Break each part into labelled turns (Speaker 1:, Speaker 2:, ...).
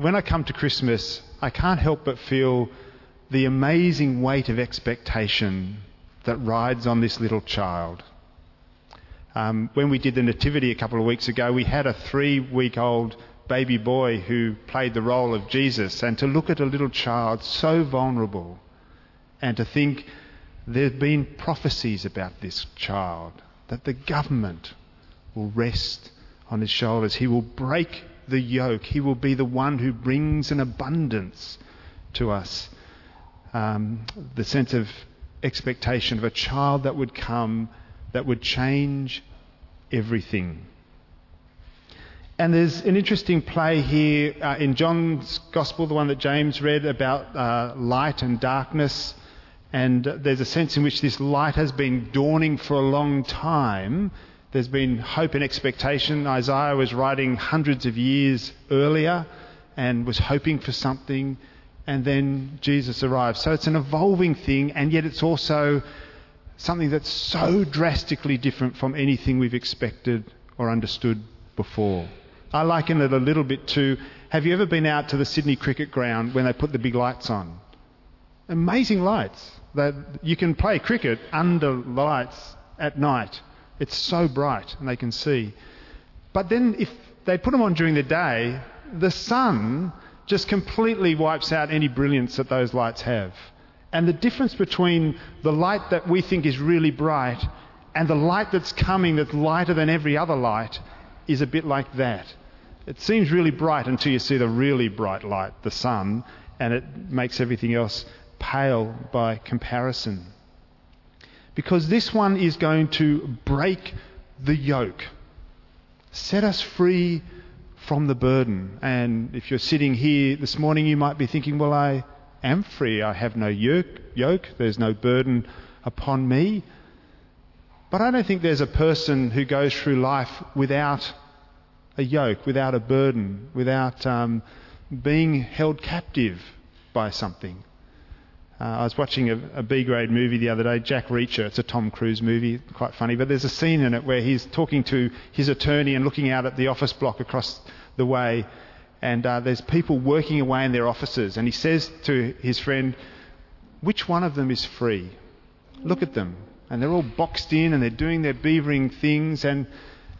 Speaker 1: when I come to Christmas, I can't help but feel the amazing weight of expectation that rides on this little child. Um, when we did the Nativity a couple of weeks ago, we had a three week old baby boy who played the role of Jesus. And to look at a little child so vulnerable and to think there have been prophecies about this child, that the government will rest on his shoulders. He will break the yoke. He will be the one who brings an abundance to us. Um, the sense of expectation of a child that would come that would change everything. And there's an interesting play here uh, in John's Gospel, the one that James read, about uh, light and darkness. And there's a sense in which this light has been dawning for a long time. There's been hope and expectation. Isaiah was writing hundreds of years earlier and was hoping for something, and then Jesus arrived. So it's an evolving thing, and yet it's also something that's so drastically different from anything we've expected or understood before. I liken it a little bit to have you ever been out to the Sydney cricket ground when they put the big lights on? Amazing lights. That you can play cricket under lights at night. It's so bright and they can see. But then if they put them on during the day, the sun just completely wipes out any brilliance that those lights have. And the difference between the light that we think is really bright and the light that's coming that's lighter than every other light is a bit like that. It seems really bright until you see the really bright light, the sun, and it makes everything else pale by comparison. Because this one is going to break the yoke, set us free from the burden. And if you're sitting here this morning, you might be thinking, well, I am free. I have no yoke. There's no burden upon me. But I don't think there's a person who goes through life without a yoke, without a burden, without um, being held captive by something. Uh, I was watching a, a B grade movie the other day, Jack Reacher. It's a Tom Cruise movie, quite funny. But there's a scene in it where he's talking to his attorney and looking out at the office block across the way and uh, there's people working away in their offices. And he says to his friend, Which one of them is free? Look at them. And they're all boxed in and they're doing their beavering things. And,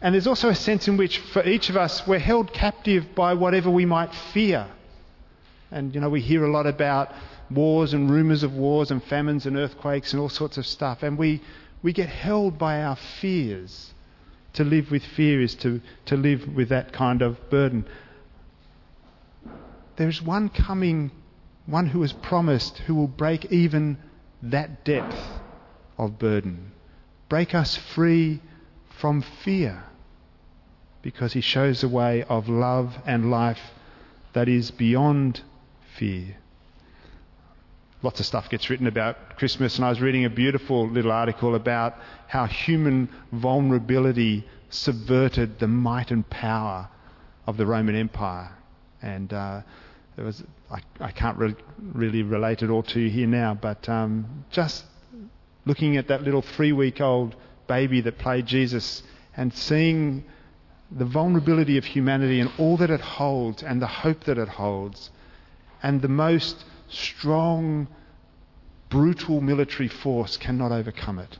Speaker 1: and there's also a sense in which, for each of us, we're held captive by whatever we might fear. And, you know, we hear a lot about wars and rumours of wars and famines and earthquakes and all sorts of stuff. And we, we get held by our fears. To live with fear is to, to live with that kind of burden there's one coming, one who is promised, who will break even that depth of burden, break us free from fear, because he shows a way of love and life that is beyond fear. Lots of stuff gets written about Christmas, and I was reading a beautiful little article about how human vulnerability subverted the might and power of the Roman Empire. And uh, there was, I, I can't re- really relate it all to you here now, but um, just looking at that little three week old baby that played Jesus and seeing the vulnerability of humanity and all that it holds and the hope that it holds and the most strong, brutal military force cannot overcome it,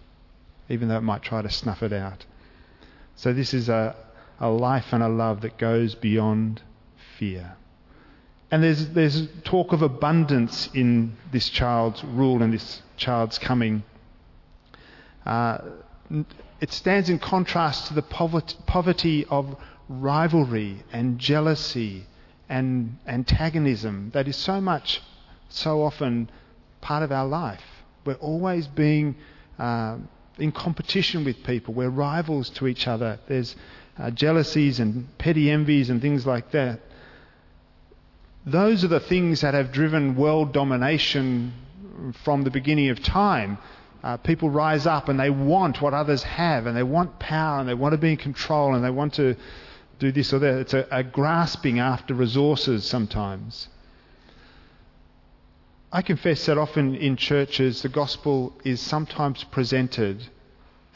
Speaker 1: even though it might try to snuff it out. So, this is a, a life and a love that goes beyond fear. And there's, there's talk of abundance in this child's rule and this child's coming. Uh, it stands in contrast to the poverty, poverty of rivalry and jealousy and antagonism that is so much, so often part of our life. We're always being uh, in competition with people. We're rivals to each other. There's uh, jealousies and petty envies and things like that. Those are the things that have driven world domination from the beginning of time. Uh, people rise up and they want what others have, and they want power, and they want to be in control, and they want to do this or that. It's a, a grasping after resources sometimes. I confess that often in churches the gospel is sometimes presented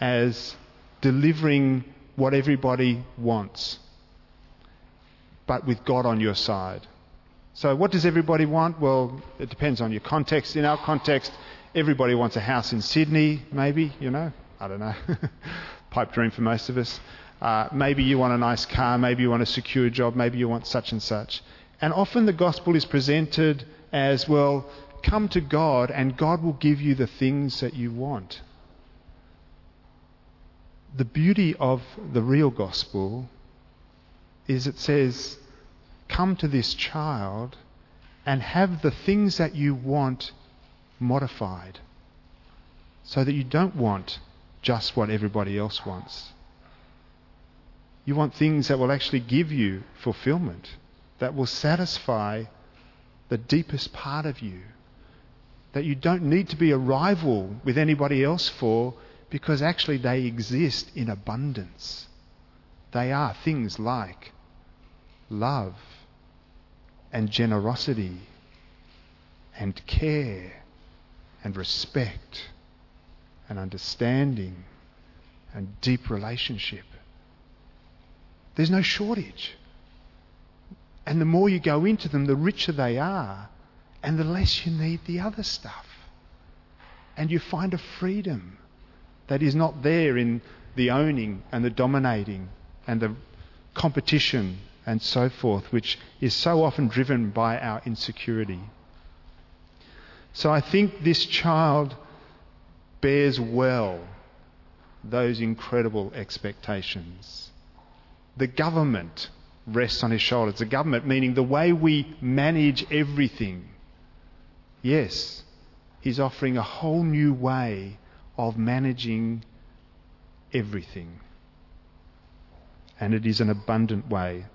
Speaker 1: as delivering what everybody wants, but with God on your side. So, what does everybody want? Well, it depends on your context. In our context, everybody wants a house in Sydney, maybe, you know. I don't know. Pipe dream for most of us. Uh, maybe you want a nice car, maybe you want a secure job, maybe you want such and such. And often the gospel is presented as well, come to God and God will give you the things that you want. The beauty of the real gospel is it says, come to this child and have the things that you want modified so that you don't want just what everybody else wants. You want things that will actually give you fulfillment, that will satisfy the deepest part of you, that you don't need to be a rival with anybody else for because actually they exist in abundance. They are things like love and generosity and care and respect and understanding and deep relationship. There's no shortage. And the more you go into them, the richer they are, and the less you need the other stuff. And you find a freedom that is not there in the owning and the dominating and the competition and so forth, which is so often driven by our insecurity. So I think this child bears well those incredible expectations. The government rests on his shoulders. The government, meaning the way we manage everything. Yes, he's offering a whole new way of managing everything. And it is an abundant way.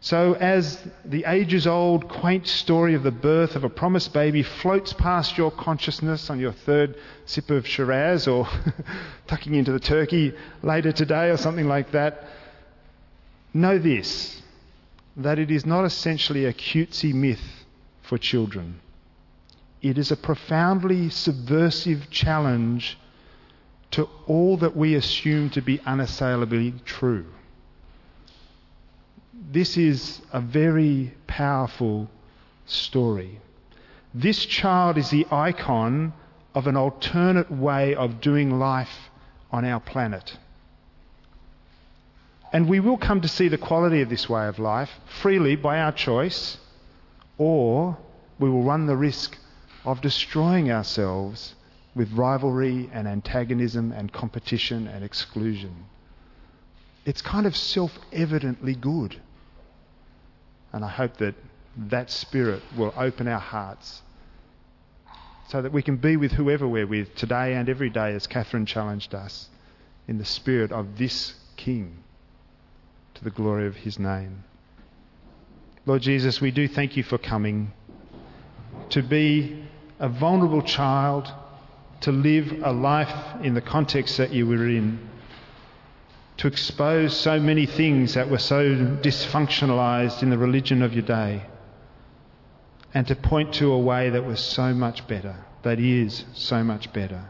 Speaker 1: So, as the ages old quaint story of the birth of a promised baby floats past your consciousness on your third sip of Shiraz or tucking into the turkey later today or something like that, know this that it is not essentially a cutesy myth for children. It is a profoundly subversive challenge to all that we assume to be unassailably true this is a very powerful story. This child is the icon of an alternate way of doing life on our planet. And we will come to see the quality of this way of life freely by our choice, or we will run the risk of destroying ourselves with rivalry and antagonism and competition and exclusion. It's kind of self evidently good. And I hope that that spirit will open our hearts so that we can be with whoever we're with today and every day, as Catherine challenged us, in the spirit of this King to the glory of his name. Lord Jesus, we do thank you for coming to be a vulnerable child, to live a life in the context that you were in to expose so many things that were so dysfunctionalized in the religion of your day and to point to a way that was so much better, that is so much better.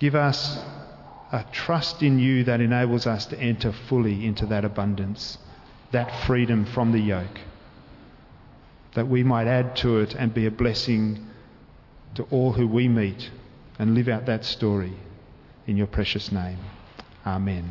Speaker 1: Give us a trust in you that enables us to enter fully into that abundance, that freedom from the yoke, that we might add to it and be a blessing to all who we meet and live out that story. In your precious name. Amen.